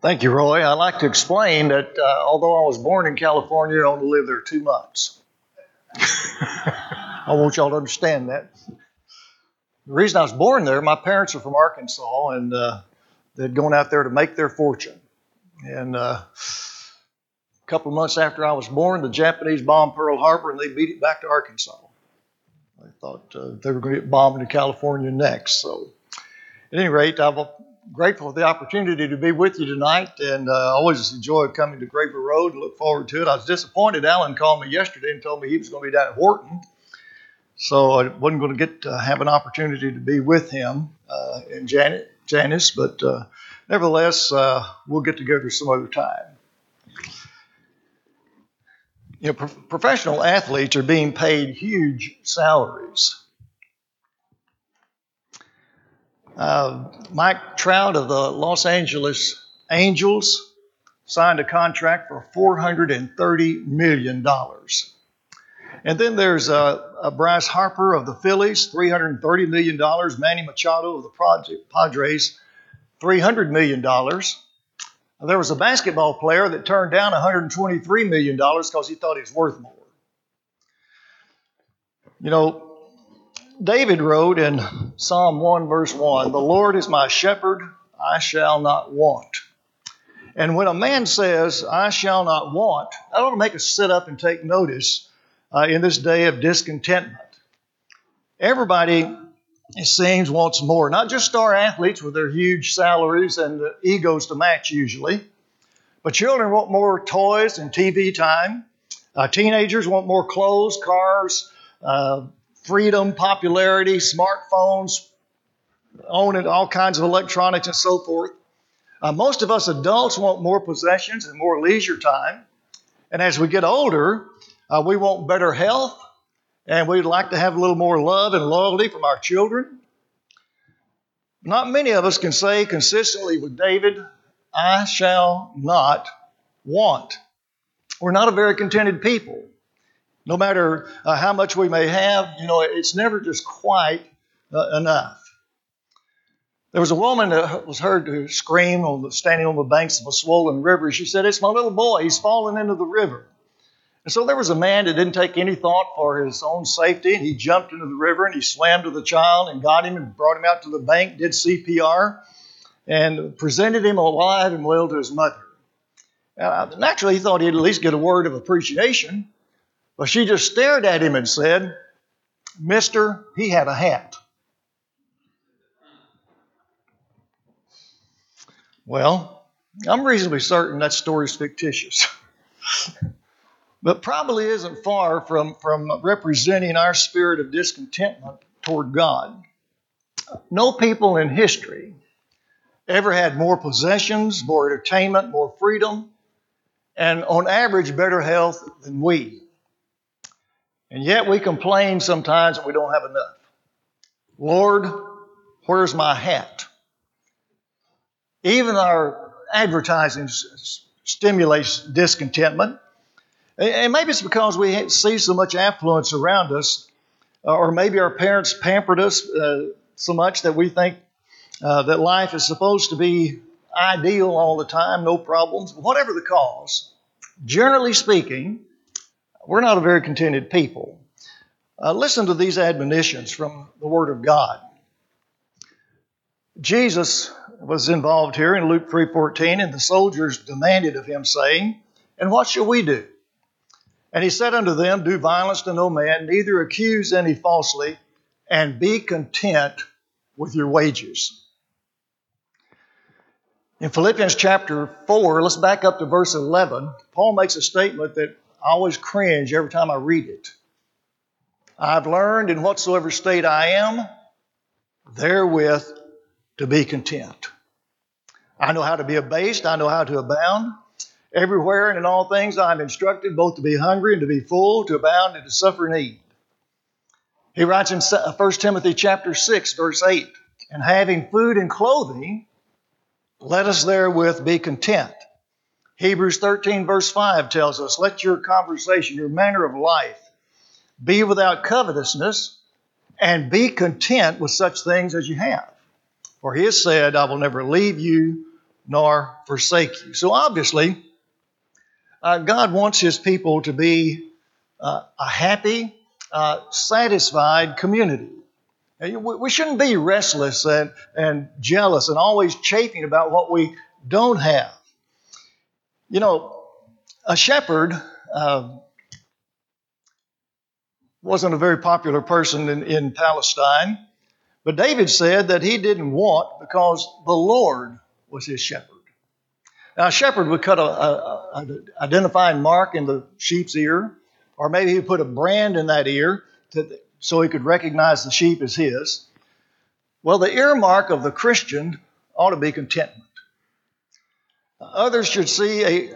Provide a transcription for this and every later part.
Thank you, Roy. I'd like to explain that uh, although I was born in California, I only lived there two months. I want y'all to understand that. The reason I was born there, my parents are from Arkansas, and uh, they'd gone out there to make their fortune. And uh, a couple of months after I was born, the Japanese bombed Pearl Harbor, and they beat it back to Arkansas. I thought uh, they were going to get bombed into California next. So, at any rate, I'm grateful for the opportunity to be with you tonight, and uh, always enjoy coming to Graver Road and look forward to it. I was disappointed. Alan called me yesterday and told me he was going to be down at Wharton, so I wasn't going to get to have an opportunity to be with him uh, and Janet, Janice, but uh, nevertheless, uh, we'll get together some other time. You know, pro- professional athletes are being paid huge salaries. Uh, Mike Trout of the Los Angeles Angels signed a contract for $430 million. And then there's uh, Bryce Harper of the Phillies, $330 million. Manny Machado of the Padres, $300 million. There was a basketball player that turned down $123 million because he thought he was worth more. You know, David wrote in Psalm 1, verse 1 The Lord is my shepherd, I shall not want. And when a man says, I shall not want, that ought to make us sit up and take notice uh, in this day of discontentment. Everybody, it seems, wants more. Not just star athletes with their huge salaries and egos to match, usually, but children want more toys and TV time. Uh, teenagers want more clothes, cars, uh, freedom, popularity, smartphones, owning all kinds of electronics and so forth. Uh, most of us adults want more possessions and more leisure time. And as we get older, uh, we want better health and we'd like to have a little more love and loyalty from our children. Not many of us can say consistently with David, I shall not want. We're not a very contented people. No matter uh, how much we may have, you know, it's never just quite uh, enough. There was a woman that was heard to scream on the, standing on the banks of a swollen river. She said, It's my little boy. He's fallen into the river. And so there was a man that didn't take any thought for his own safety, and he jumped into the river and he swam to the child and got him and brought him out to the bank, did CPR, and presented him alive and well to his mother. Uh, naturally, he thought he'd at least get a word of appreciation. But she just stared at him and said, Mister, he had a hat. Well, I'm reasonably certain that story is fictitious. but probably isn't far from, from representing our spirit of discontentment toward God. No people in history ever had more possessions, more entertainment, more freedom, and on average, better health than we. And yet we complain sometimes that we don't have enough. Lord, where's my hat? Even our advertising stimulates discontentment. And maybe it's because we see so much affluence around us, uh, or maybe our parents pampered us uh, so much that we think uh, that life is supposed to be ideal all the time, no problems. Whatever the cause, generally speaking, we're not a very contented people. Uh, listen to these admonitions from the Word of God. Jesus was involved here in Luke 3:14, and the soldiers demanded of him, saying, "And what shall we do?" And he said unto them, Do violence to no man, neither accuse any falsely, and be content with your wages. In Philippians chapter 4, let's back up to verse 11. Paul makes a statement that I always cringe every time I read it. I've learned in whatsoever state I am, therewith to be content. I know how to be abased, I know how to abound. Everywhere and in all things I am instructed both to be hungry and to be full, to abound and to suffer need. He writes in 1 Timothy chapter 6, verse 8, and having food and clothing, let us therewith be content. Hebrews 13, verse 5 tells us, Let your conversation, your manner of life, be without covetousness, and be content with such things as you have. For he has said, I will never leave you nor forsake you. So obviously, uh, God wants His people to be uh, a happy, uh, satisfied community. We shouldn't be restless and, and jealous and always chafing about what we don't have. You know, a shepherd uh, wasn't a very popular person in, in Palestine, but David said that he didn't want because the Lord was his shepherd. Now, a shepherd would cut a, identifying mark in the sheep's ear, or maybe he put a brand in that ear to, so he could recognize the sheep as his. Well, the earmark of the Christian ought to be contentment. Others should see a,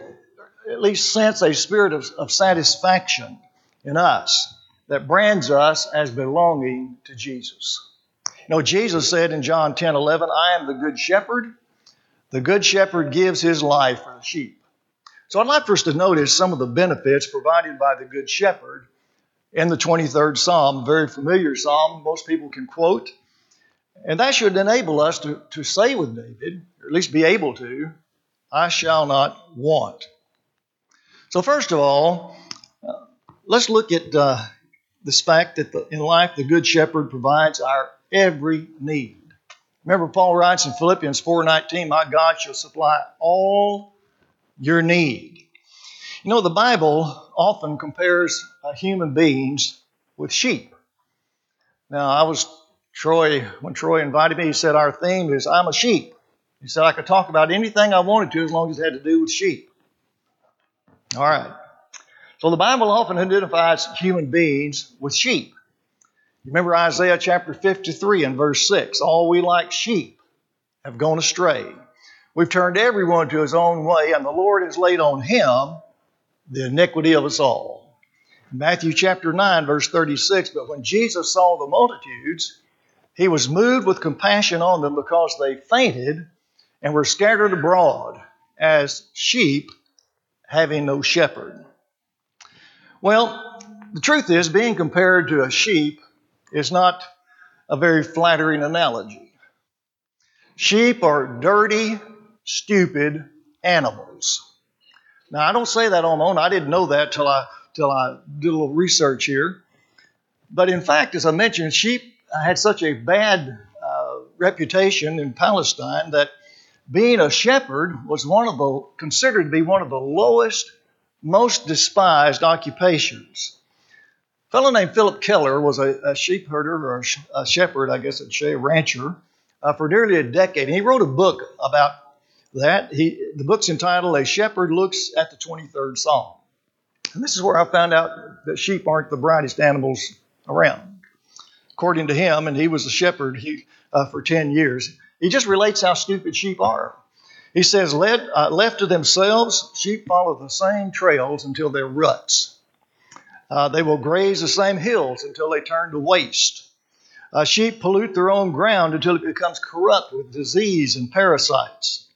at least sense a spirit of, of satisfaction in us that brands us as belonging to Jesus. You know, Jesus said in John 10 11, I am the good shepherd. The good shepherd gives his life for the sheep. So I'd like for us to notice some of the benefits provided by the good shepherd in the 23rd Psalm, a very familiar psalm most people can quote. And that should enable us to, to say with David, or at least be able to, I shall not want. So, first of all, uh, let's look at uh, this fact that the, in life the Good Shepherd provides our every need. Remember, Paul writes in Philippians 4:19, "My God shall supply all your need." You know, the Bible often compares uh, human beings with sheep. Now, I was Troy when Troy invited me. He said our theme is "I'm a sheep." He said I could talk about anything I wanted to as long as it had to do with sheep. All right. So the Bible often identifies human beings with sheep. Remember Isaiah chapter 53 and verse 6 All we like sheep have gone astray. We've turned everyone to his own way, and the Lord has laid on him the iniquity of us all. Matthew chapter 9, verse 36 But when Jesus saw the multitudes, he was moved with compassion on them because they fainted and were scattered abroad as sheep having no shepherd. Well, the truth is, being compared to a sheep is not a very flattering analogy. Sheep are dirty, stupid animals. Now, I don't say that on my own. I didn't know that till I till I did a little research here. But in fact, as I mentioned, sheep had such a bad uh, reputation in Palestine that being a shepherd was one of the considered to be one of the lowest, most despised occupations. A fellow named Phillip Keller was a, a sheep herder or a, shepherd, I guess I'd say, a rancher, uh, for nearly a decade. And he wrote a book about that. He, the book's entitled A Shepherd Looks at the 23rd Psalm. And this is where I found out that sheep aren't the brightest animals around. According to him, and he was a shepherd he, uh, for 10 years, he just relates how stupid sheep are. He says, Led, uh, left to themselves, sheep follow the same trails until they're ruts. Uh, they will graze the same hills until they turn to waste. Uh, sheep pollute their own ground until it becomes corrupt with disease and parasites.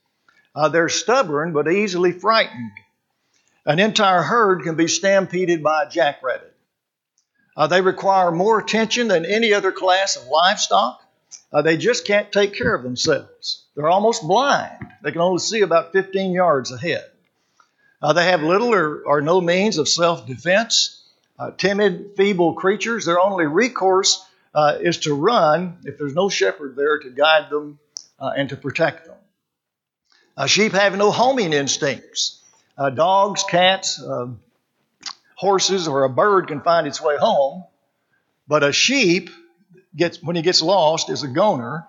Uh, they're stubborn but easily frightened. An entire herd can be stampeded by a jackrabbit. Uh, they require more attention than any other class of livestock. Uh, they just can't take care of themselves. They're almost blind. They can only see about 15 yards ahead. Uh, they have little or, or, no means of self defense. Uh, timid, feeble creatures, their only recourse uh, is to run if there's no shepherd there to guide them uh, and to protect them. Uh, sheep have no homing instincts. dogs, cats, horses, or a bird can find its way home, but a sheep gets when he gets lost is a goner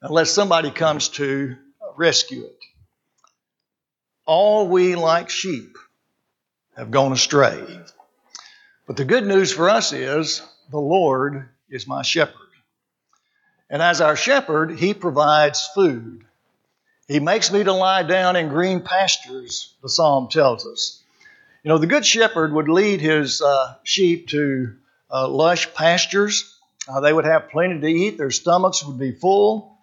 unless somebody comes to rescue it. All we like sheep have gone astray. But the good news for us is the Lord is my shepherd. And as our shepherd, he provides food. He makes me to lie down in green pastures, the psalm tells us. You know, the good shepherd would lead his uh, sheep to uh, lush pastures uh, they would have plenty to eat, their stomachs would be full.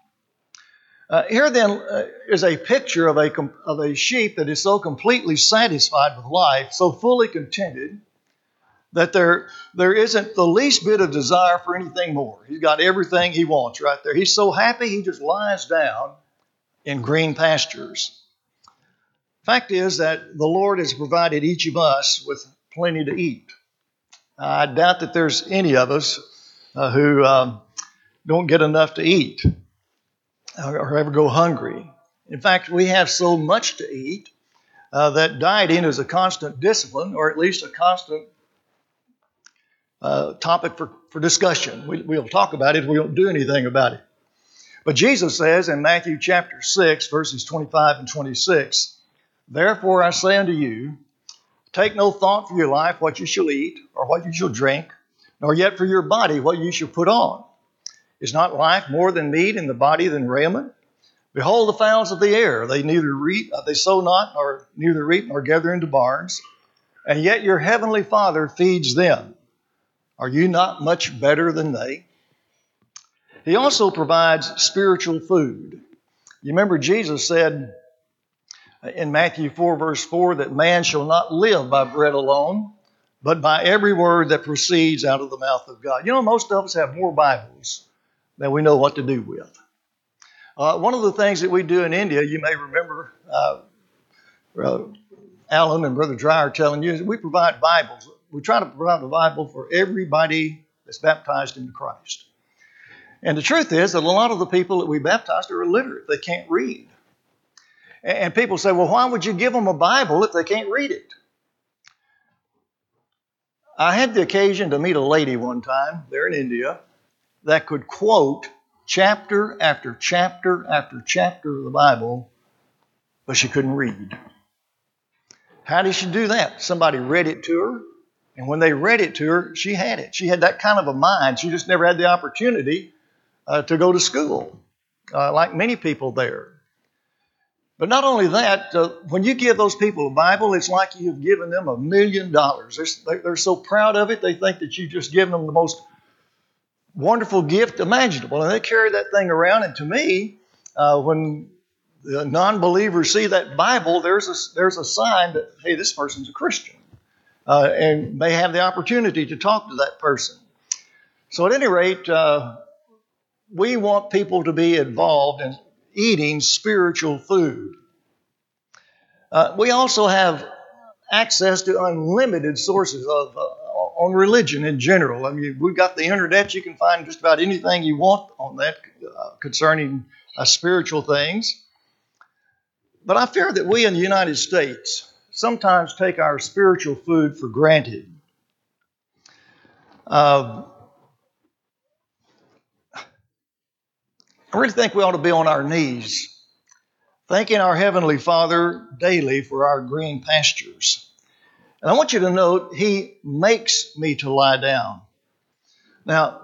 Uh, here then uh, is a picture of a, of a sheep that is so completely satisfied with life, so fully contented, that there, there isn't the least bit of desire for anything more. He's got everything he wants right there. He's so happy he just lies down in green pastures. Fact is that the Lord has provided each of us with plenty to eat. I doubt that there's any of us uh, who um, don't get enough to eat or, ever go hungry. In fact, we have so much to eat uh, that dieting is a constant discipline, or at least a constant uh, topic for, for discussion. We, we'll talk about it, we don't do anything about it. But Jesus says in Matthew chapter 6, verses 25 and 26, Therefore I say unto you, take no thought for your life what you shall eat, or what you shall drink, nor yet for your body what you shall put on. Is not life more than meat, and the body than raiment? Behold the fowls of the air; they neither reap, uh, they sow not, nor neither reap nor gather into barns, and yet your heavenly Father feeds them. Are you not much better than they? He also provides spiritual food. You remember Jesus said in Matthew 4, verse 4, that man shall not live by bread alone, but by every word that proceeds out of the mouth of God. You know, most of us have more Bibles than we know what to do with. Uh, one of the things that we do in India, you may remember uh, uh, Alan and Brother Dreyer telling you, is we provide Bibles. We try to provide a Bible for everybody that's baptized into Christ. And the truth is that a lot of the people that we baptized are illiterate. They can't read. And people say, well, why would you give them a Bible if they can't read it? I had the occasion to meet a lady one time there in India that could quote chapter after chapter after chapter of the Bible, but she couldn't read. How did she do that? Somebody read it to her, and when they read it to her, she had it. She had that kind of a mind. She just never had the opportunity uh, to go to school, uh, like many people there. But not only that, uh, when you give those people a Bible, it's like you've given them a million dollars. They're, so proud of it, they think that you've just given them the most wonderful gift imaginable. And they carry that thing around. And to me, uh, when the non believers see that Bible, there's a, there's a sign that, hey, this person's a Christian. Uh, and they have the opportunity to talk to that person. So, at any rate, uh, we want people to be involved in eating spiritual food. Uh, we also have access to unlimited sources of uh, on religion in general. I mean, we've got the internet; you can find just about anything you want on that uh, concerning uh, spiritual things. But I fear that we in the United States sometimes take our spiritual food for granted. Uh, I really think we ought to be on our knees, thanking our Heavenly Father daily for our green pastures. And I want you to note, He makes me to lie down. Now,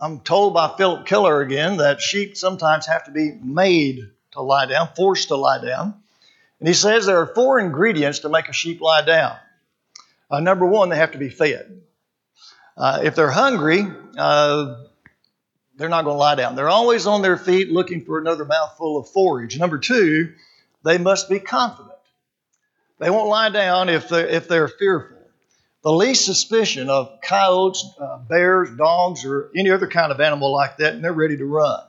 I'm told by Phillip Keller again that sheep sometimes have to be made to lie down, forced to lie down. And he says there are four ingredients to make a sheep lie down. Uh, number one, they have to be fed. Uh, if they're hungry, uh, they're not going to lie down. They're always on their feet looking for another mouthful of forage. Number two, they must be confident. They won't lie down if they're, if they're fearful. The least suspicion of coyotes, uh, bears, dogs, or any other kind of animal like that, and they're ready to run.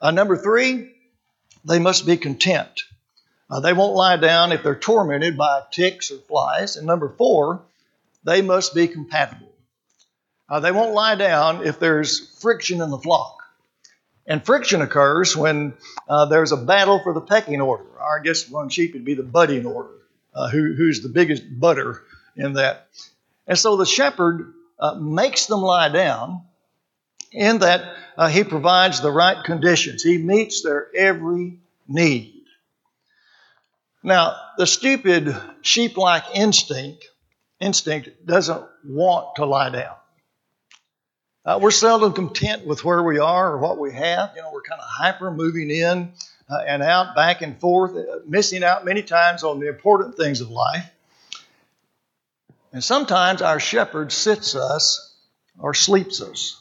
Uh, number three, they must be content. Uh, they won't lie down if they're tormented by ticks or flies. And number four, they must be compatible. Uh, they won't lie down if there's friction in the flock. And friction occurs when uh, there's a battle for the pecking order. Or I guess one sheep would be the budding order, uh, who, who's the biggest butter in that. And so the shepherd uh, makes them lie down in that uh, he provides the right conditions. He meets their every need. Now, the stupid sheep like instinct, instinct doesn't want to lie down. Uh, we're seldom content with where we are or what we have. You know, we're kind of hyper moving in uh, and out, back and forth, uh, missing out many times on the important things of life. And sometimes our shepherd sits us or sleeps us.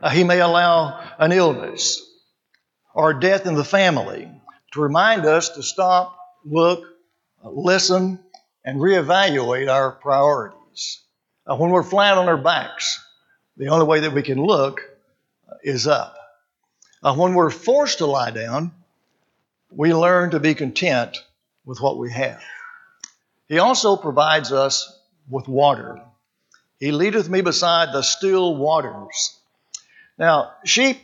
Uh, he may allow an illness or death in the family to remind us to stop, look, uh, listen, and reevaluate our priorities. Uh, when we're flat on our backs, the only way that we can look is up. Uh, when we're forced to lie down, we learn to be content with what we have. He also provides us with water. He leadeth me beside the still waters. Now, sheep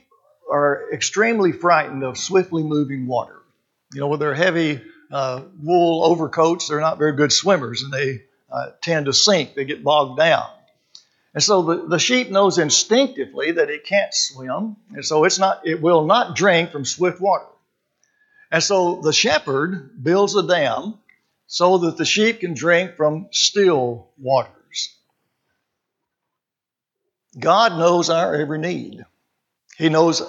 are extremely frightened of swiftly moving water. You know, with their heavy uh, wool overcoats, they're not very good swimmers and they uh, tend to sink, they get bogged down. And so the, the sheep knows instinctively that it can't swim, and so it's not, it will not drink from swift water. And so the shepherd builds a dam so that the sheep can drink from still waters. God knows our every need. He knows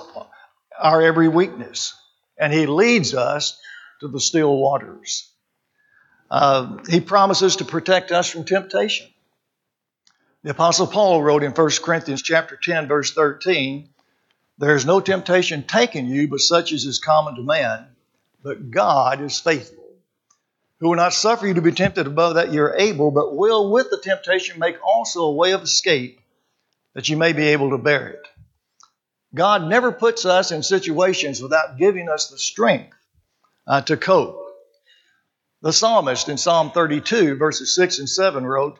our every weakness, and He leads us to the still waters. Uh, he promises to protect us from temptation. The Apostle Paul wrote in 1 Corinthians chapter 10, verse 13, There is no temptation taken you, but such as is common to man, but God is faithful, who will not suffer you to be tempted above that you're able, but will with the temptation make also a way of escape, that you may be able to bear it. God never puts us in situations without giving us the strength uh, to cope. The psalmist in Psalm 32, verses 6 and 7 wrote,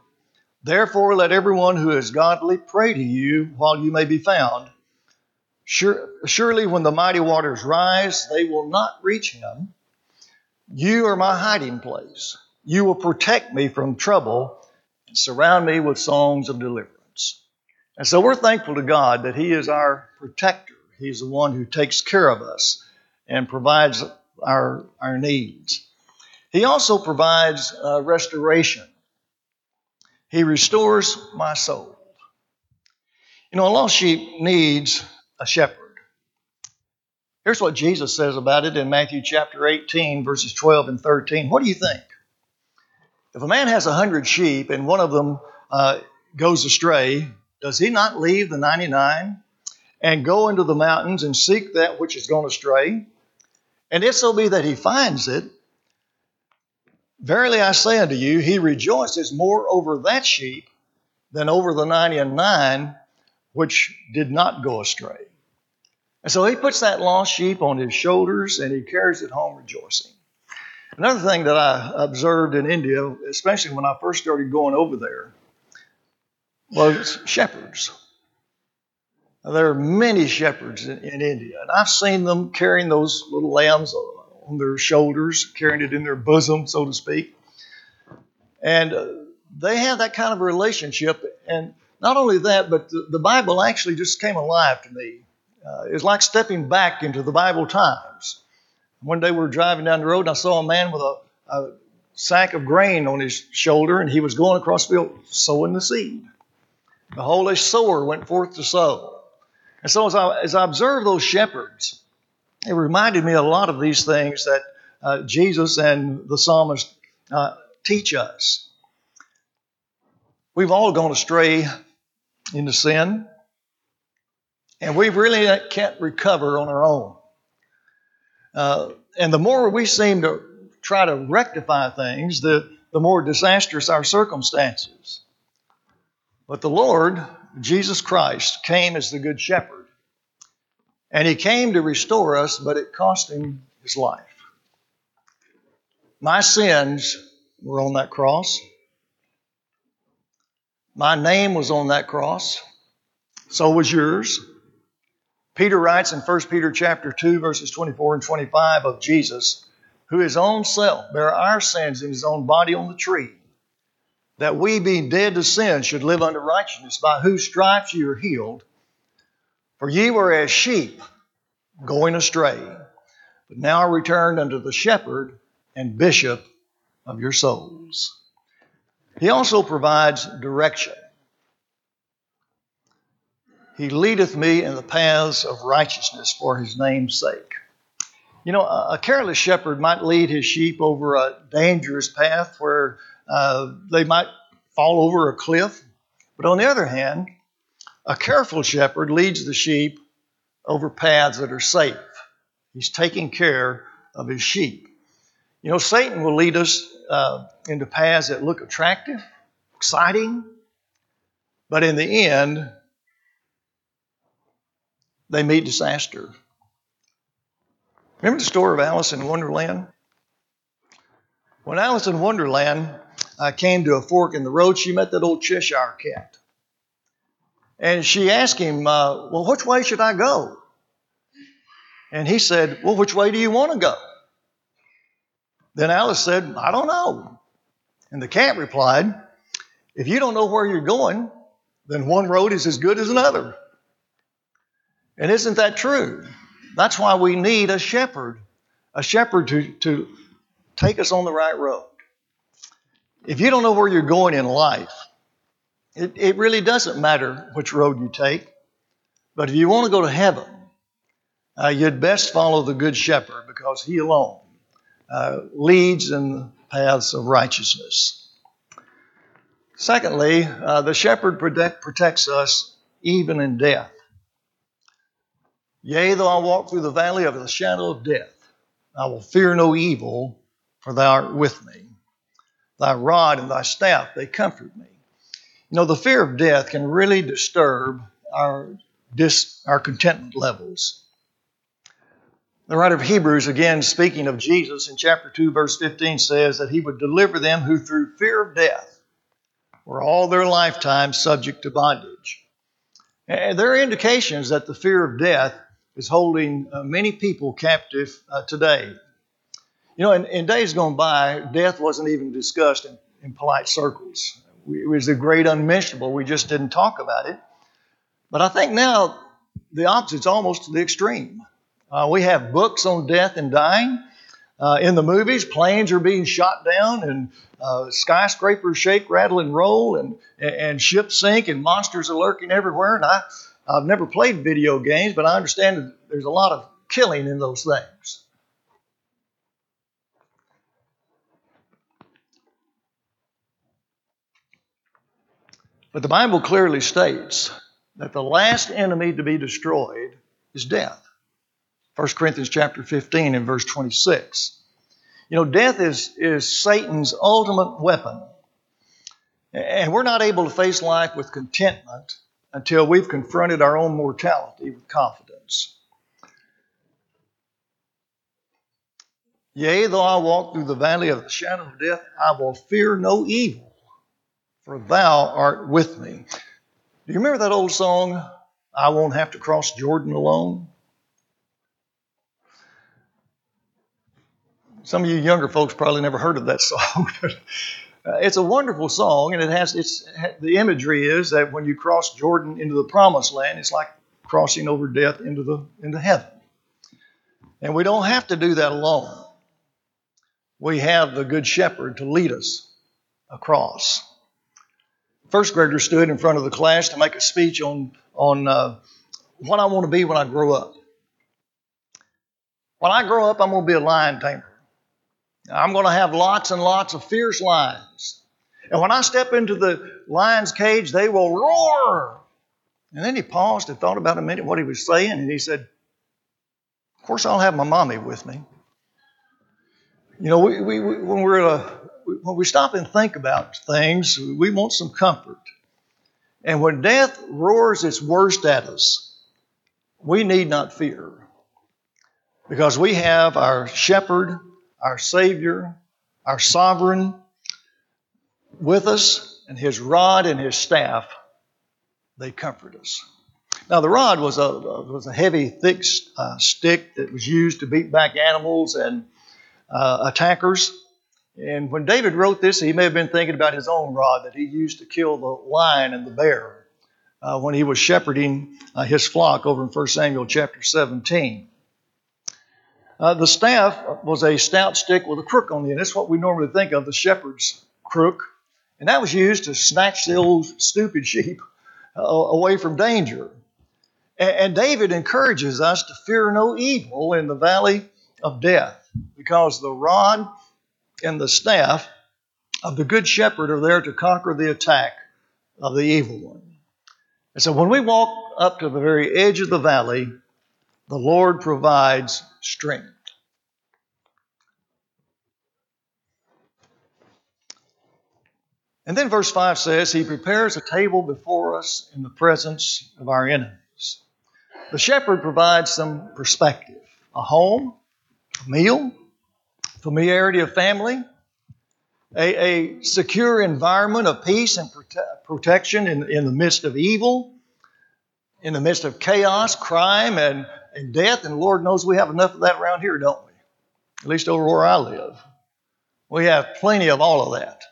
Therefore let everyone who is godly pray to you while you may be found. Sure, surely when the mighty waters rise, they will not reach him. You are my hiding place. You will protect me from trouble and surround me with songs of deliverance. And so we're thankful to God that He is our protector. He's the one who takes care of us and provides our, our needs. He also provides uh, restoration. He restores my soul. You know, a lost sheep needs a shepherd. Here's what Jesus says about it in Matthew chapter 18, verses 12 and 13. What do you think? If a man has a hundred sheep and one of them uh, goes astray, does he not leave the 99 and go into the mountains and seek that which is gone astray? And if so be that he finds it, verily I say unto you, he rejoices more over that sheep than over the ninety and nine which did not go astray. And so he puts that lost sheep on his shoulders and he carries it home rejoicing. Another thing that I observed in India, especially when I first started going over there, was shepherds. There are many shepherds in, in, India, and I've seen them carrying those little lambs on their shoulders, carrying it in their bosom, so to speak. And uh, they have that kind of relationship. And not only that, but the, the Bible actually just came alive to me. Uh, it's like stepping back into the Bible times. One day we were driving down the road, and I saw a man with a, a sack of grain on his shoulder, and he was going across the field sowing the seed. The holy sower went forth to sow. And so as I, as I observed those shepherds, it reminded me a lot of these things that uh, Jesus and the psalmist uh, teach us. We've all gone astray into sin, and we really can't recover on our own. Uh, and the more we seem to try to rectify things, the, the more disastrous our circumstances. But the Lord, Jesus Christ, came as the Good Shepherd. And He came to restore us, but it cost Him His life. My sins were on that cross. My name was on that cross. So was yours. Peter writes in 1 Peter chapter 2 verses 24 and 25 of Jesus, who his own self bare our sins in his own body on the tree that we, being dead to sin, should live unto righteousness, by whose stripes ye are healed. For ye were as sheep going astray, but now are returned unto the shepherd and bishop of your souls. He also provides direction. He leadeth me in the paths of righteousness for his name's sake. You know, a careless shepherd might lead his sheep over a dangerous path where uh, they might fall over a cliff. But on the other hand, a careful shepherd leads the sheep over paths that are safe. He's taking care of his sheep. You know, Satan will lead us uh, into paths that look attractive, exciting, but in the end, they meet disaster. Remember the story of Alice in Wonderland? When Alice in Wonderland uh, came to a fork in the road, she met that old Cheshire cat. And she asked him, uh, Well, which way should I go? And he said, Well, which way do you want to go? Then Alice said, I don't know. And the cat replied, If you don't know where you're going, then one road is as good as another. And isn't that true? That's why we need a shepherd, a shepherd to, to take us on the right road. If you don't know where you're going in life, it, it really doesn't matter which road you take. But if you want to go to heaven, uh, you'd best follow the Good Shepherd because he alone uh, leads in the paths of righteousness. Secondly, uh, the shepherd protect, protects us even in death. Yea, though I walk through the valley of the shadow of death, I will fear no evil, for thou art with me. Thy rod and thy staff, they comfort me. You know, the fear of death can really disturb our, dis, our contentment levels. The writer of Hebrews, again speaking of Jesus in chapter 2, verse 15, says that he would deliver them who through fear of death were all their lifetime subject to bondage. And there are indications that the fear of death is holding uh, many people captive uh, today. You know, in, in, days gone by, death wasn't even discussed in, in polite circles. It was a great unmentionable. We just didn't talk about it. But I think now the opposite's almost to the extreme. Uh, we have books on death and dying. Uh, in the movies, planes are being shot down and uh, skyscrapers shake, rattle, and roll, and, and ships sink, and monsters are lurking everywhere. And I, I've never played video games, but I understand that there's a lot of killing in those things. But the Bible clearly states that the last enemy to be destroyed is death. 1 Corinthians chapter 15 and verse 26. You know, death is, is Satan's ultimate weapon. And we're not able to face life with contentment until we've confronted our own mortality with confidence. Yea, though I walk through the valley of the shadow of death, I will fear no evil, for thou art with me. Do you remember that old song, I won't have to cross Jordan alone? Some of you younger folks probably never heard of that song, uh, it's a wonderful song, and it has its the imagery is that when you cross Jordan into the promised land, it's like crossing over death into the into heaven. And we don't have to do that alone. We have the good shepherd to lead us across. First grader stood in front of the class to make a speech on on uh, what I want to be when I grow up. When I grow up, I'm going to be a lion tamer. I'm going to have lots and lots of fierce lions. And when I step into the lion's cage, they will roar. And then he paused and thought about a minute what he was saying, and he said, Of course, I'll have my mommy with me. You know, we, we, we, when, we're in a, when we stop and think about things, we want some comfort. And when death roars its worst at us, we need not fear because we have our shepherd our Savior, our sovereign, with us, and his rod and his staff, they comfort us. Now, the rod was a, was a heavy, thick uh, stick that was used to beat back animals and uh, attackers. And when David wrote this, he may have been thinking about his own rod that he used to kill the lion and the bear uh, when he was shepherding uh, his flock over in 1 Samuel chapter 17. Uh, the staff was a stout stick with a crook on the end. That's what we normally think of, the shepherd's crook. And that was used to snatch the old stupid sheep uh, away from danger. And, and David encourages us to fear no evil in the valley of death because the rod and the staff of the good shepherd are there to conquer the attack of the evil one. And so when we walk up to the very edge of the valley, the Lord provides strength. And then verse 5 says, He prepares a table before us in the presence of our enemies. The shepherd provides some perspective, a home, a meal, familiarity of family, a, a secure environment of peace and prote- protection in, in the midst of evil, in the midst of chaos, crime, and, and death. And Lord knows we have enough of that around here, don't we? At least over where I live. We have plenty of all of that.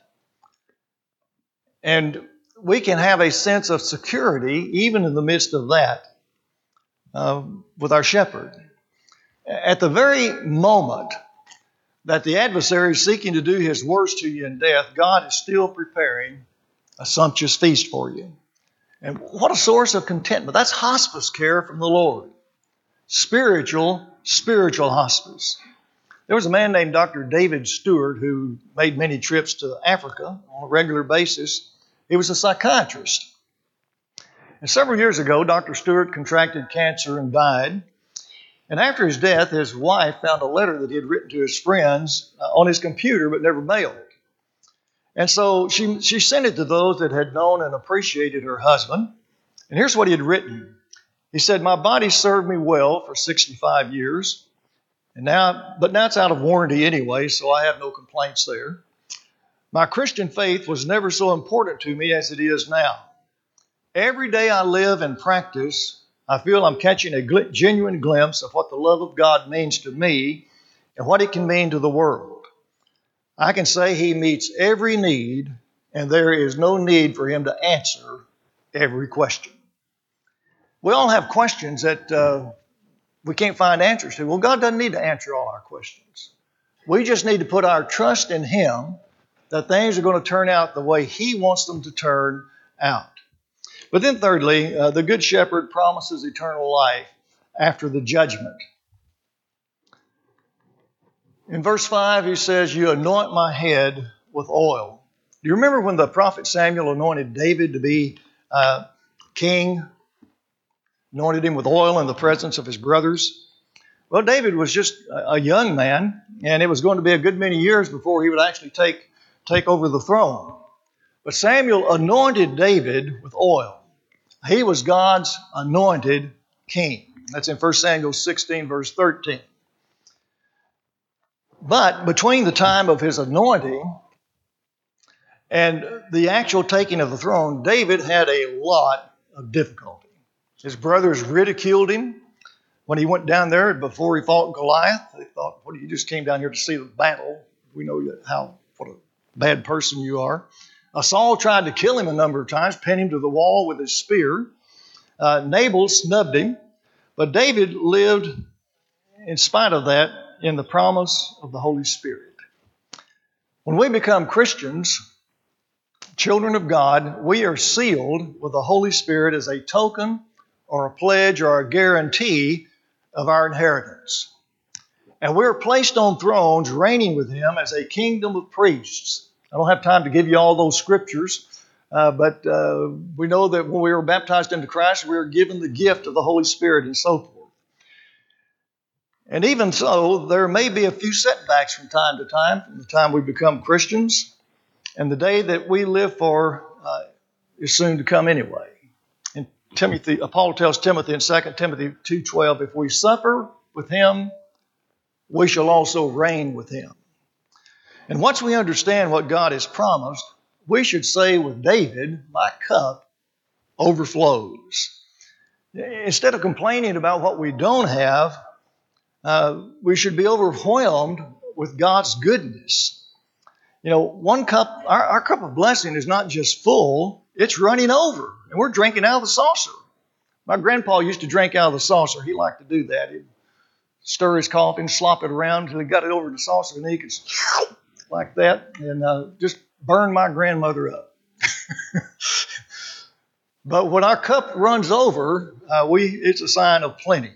And we can have a sense of security even in the midst of that uh, with our shepherd. At the very moment that the adversary is seeking to do his worst to you in death, God is still preparing a sumptuous feast for you. And what a source of contentment. That's hospice care from the Lord. Spiritual, spiritual hospice. There was a man named Dr. David Stewart who made many trips to Africa on a regular basis. He was a psychiatrist. And several years ago, Dr. Stewart contracted cancer and died. And after his death, his wife found a letter that he had written to his friends uh, on his computer but never mailed. And so she, she sent it to those that had known and appreciated her husband. And here's what he had written He said, My body served me well for 65 years. And now, but now it's out of warranty anyway, so I have no complaints there. My Christian faith was never so important to me as it is now. Every day I live and practice I feel I'm catching a gl- genuine glimpse of what the love of God means to me and what it can mean to the world. I can say He meets every need, and there is no need for Him to answer every question. We all have questions that uh, we can't find answers to. Well, God doesn't need to answer all our questions. We just need to put our trust in Him that things are going to turn out the way He wants them to turn out. But then, thirdly, uh, the Good Shepherd promises eternal life after the judgment. In verse 5, he says, You anoint my head with oil. Do you remember when the prophet Samuel anointed David to be uh, king? Anointed him with oil in the presence of his brothers? Well, David was just a young man, and it was going to be a good many years before he would actually take, take over the throne. But Samuel anointed David with oil. He was God's anointed king. That's in 1 Samuel 16, verse 13. But between the time of his anointing and the actual taking of the throne, David had a lot of difficulty. His brothers ridiculed him when he went down there before he fought Goliath. They thought, "What? You just came down here to see the battle. We know how what a bad person you are." Saul tried to kill him a number of times, pin him to the wall with his spear. Uh, Nabal snubbed him, but David lived, in spite of that, in the promise of the Holy Spirit. When we become Christians, children of God, we are sealed with the Holy Spirit as a token or a pledge or a guarantee of our inheritance. And we're placed on thrones, reigning with Him as a kingdom of priests I don't have time to give you all those scriptures, uh, but uh, we know that when we were baptized into Christ, we were given the gift of the Holy Spirit and so forth. And even so, there may be a few setbacks from time to time, from the time we become Christians, and the day that we live for uh, is soon to come anyway. And Timothy, Paul tells Timothy in 2 Timothy 2.12, if we suffer with him, we shall also reign with him. And once we understand what God has promised, we should say with David, My cup overflows. Instead of complaining about what we don't have, uh, we should be overwhelmed with God's goodness. You know, one cup, our, our cup of blessing is not just full, it's running over, and we're drinking out of the saucer. My grandpa used to drink out of the saucer. He liked to do that. He'd stir his coffee and slop it around until he got it over the saucer, and then he could like that and uh, just burn my grandmother up. but when our cup runs over, uh, we it's a sign of plenty.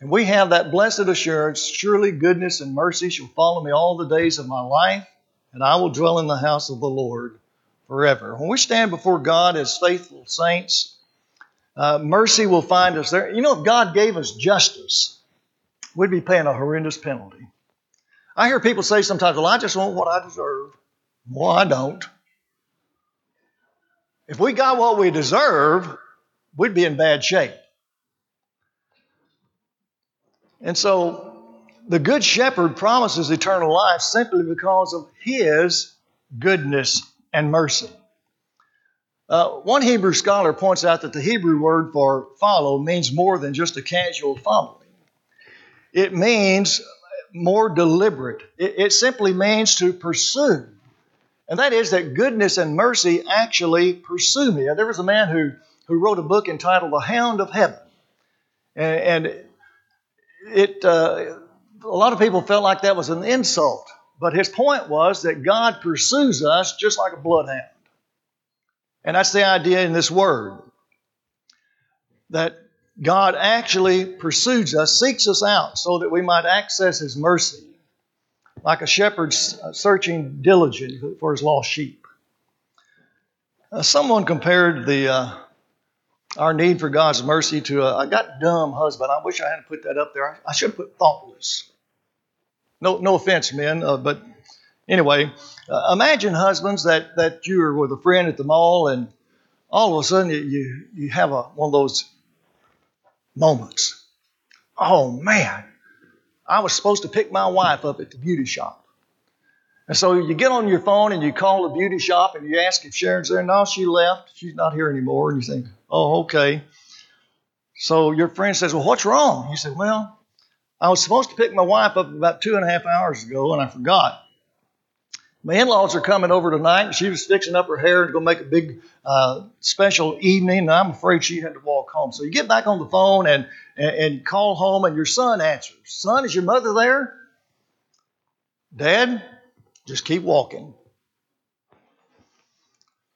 And we have that blessed assurance surely goodness and mercy shall follow me all the days of my life, and I will dwell in the house of the Lord forever. When we stand before God as faithful saints, uh, mercy will find us there. You know, if God gave us justice, we'd be paying a horrendous penalty. I hear people say sometimes, well, I just want what I deserve. Well, I don't. If we got what we deserve, we'd be in bad shape. And so the Good Shepherd promises eternal life simply because of his goodness and mercy. Uh, one Hebrew scholar points out that the Hebrew word for follow means more than just a casual following. It means more deliberate. It, it simply means to pursue. And that is that goodness and mercy actually pursue me. There was a man who, who wrote a book entitled The Hound of Heaven. And, and it, uh, a lot of people felt like that was an insult. But his point was that God pursues us just like a bloodhound. And that's the idea in this word that God actually pursues us, seeks us out so that we might access his mercy, like a shepherd searching diligently for his lost sheep. Uh, someone compared the uh, our need for God's mercy to a I got dumb husband. I wish I hadn't put that up there. I should have put thoughtless. No, no offense, men, uh, but anyway, uh, imagine husbands that, that you are with a friend at the mall and all of a sudden you, you have a, one of those moments. Oh man, I was supposed to pick my wife up at the beauty shop. And so you get on your phone and you call the beauty shop and you ask if Sharon's there. No, she left. She's not here anymore. And you think, oh, okay. So your friend says, well, what's wrong? You said, well, I was supposed to pick my wife up about two and a half hours ago and I forgot. My in laws are coming over tonight, and she was fixing up her hair and going to make a big uh, special evening, and I'm afraid she had to walk home. So you get back on the phone and, and, and call home, and your son answers. Son, is your mother there? Dad, just keep walking.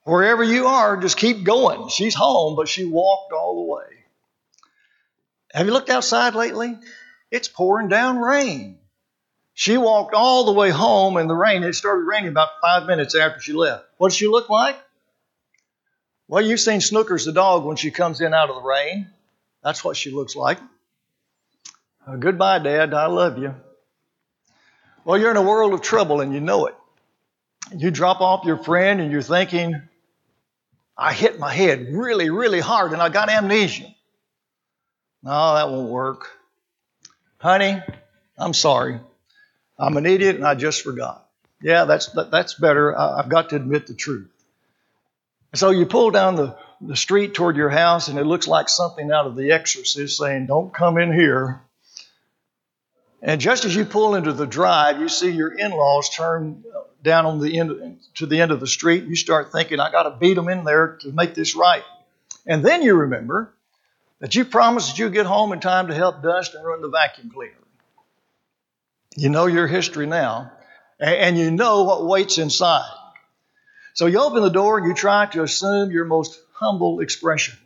Wherever you are, just keep going. She's home, but she walked all the way. Have you looked outside lately? It's pouring down rain. She walked all the way home in the rain. It started raining about five minutes after she left. What does she look like? Well, you've seen Snookers the dog when she comes in out of the rain. That's what she looks like. Uh, goodbye, Dad. I love you. Well, you're in a world of trouble and you know it. You drop off your friend and you're thinking, I hit my head really, really hard and I got amnesia. No, that won't work. Honey, I'm sorry. I'm an idiot and I just forgot. Yeah, that's, that, that's better. I, I've got to admit the truth. So you pull down the, the street toward your house and it looks like something out of The Exorcist saying, Don't come in here. And just as you pull into the drive, you see your in laws turn down on the end to the end of the street. You start thinking, I got to beat them in there to make this right. And then you remember that you promised that you'd get home in time to help dust and run the vacuum cleaner. You know your history now, and you know what waits inside. So you open the door and you try to assume your most humble expression.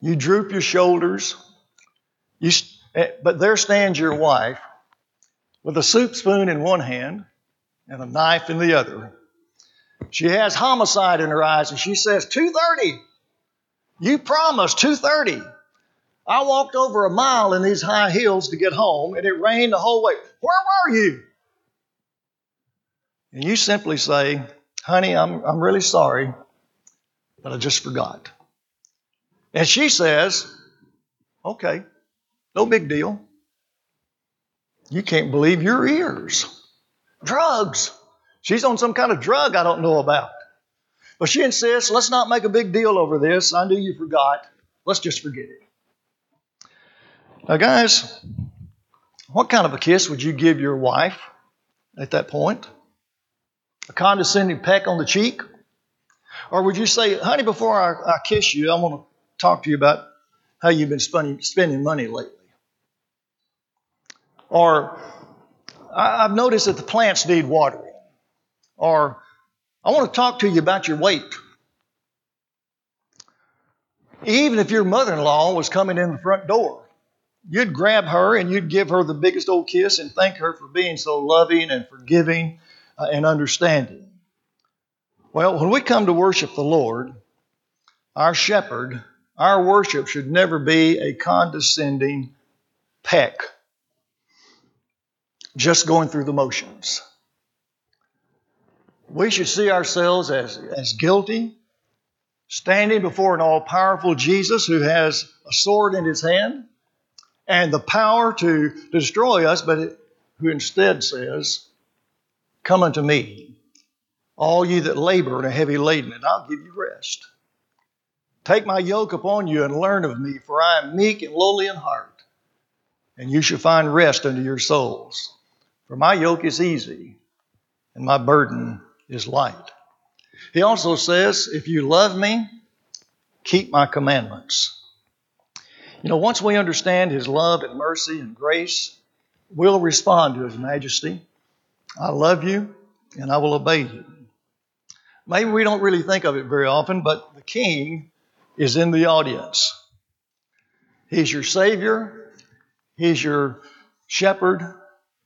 You droop your shoulders, you, eh, but there stands your wife with a soup spoon in one hand and a knife in the other. She has homicide in her eyes and she says, 230. You promised 230. I walked over a mile in these high heels to get home, and it rained the whole way. Where were you? And you simply say, Honey, I'm, I'm really sorry, but I just forgot. And she says, Okay, no big deal. You can't believe your ears. Drugs. She's on some kind of drug I don't know about. But she insists, let's not make a big deal over this. I knew you forgot. Let's just forget it. Now, guys, what kind of a kiss would you give your wife at that point? A condescending peck on the cheek? Or would you say, honey, before I, I kiss you, I want to talk to you about how you've been spending, spending money lately? Or I've noticed that the plants need watering. Or I want to talk to you about your weight. Even if your mother in law was coming in the front door you'd grab her and you'd give her the biggest old kiss and thank her for being so loving and forgiving uh, and understanding. Well, when we come to worship the Lord, our shepherd, our worship should never be a condescending peck, just going through the motions. We should see ourselves as, as guilty, standing before an all powerful Jesus who has a sword in his hand and the power to destroy us, but it, who instead says, Come unto me, all ye that labor and are heavy laden, and I'll give you rest. Take my yoke upon you and learn of me, for I am meek and lowly in heart, and you shall find rest unto your souls. For my yoke is easy, and my burden is light. He also says, If you love me, keep my commandments. You know, once we understand his love and mercy and grace, we'll respond to his majesty. I love you, and I will obey you. Maybe we don't really think of it very often, but the king is in the audience. He's your savior, he's your shepherd,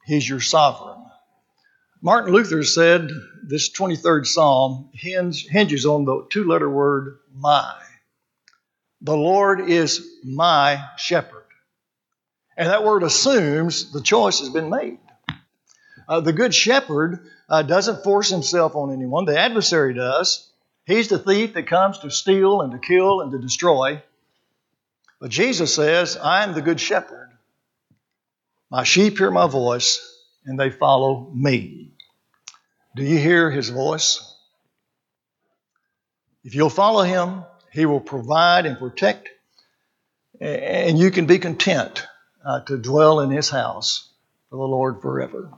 he's your sovereign. Martin Luther said this 23rd Psalm hinges on the two letter word my. The Lord is my shepherd. And that word assumes the choice has been made. Uh, the good shepherd uh, doesn't force himself on anyone, the adversary does. He's the thief that comes to steal and to kill and to destroy. But Jesus says, I am the good shepherd. My sheep hear my voice, and they follow me. Do you hear his voice? If you'll follow him, he will provide and protect, and you can be content uh, to dwell in his house for the Lord forever.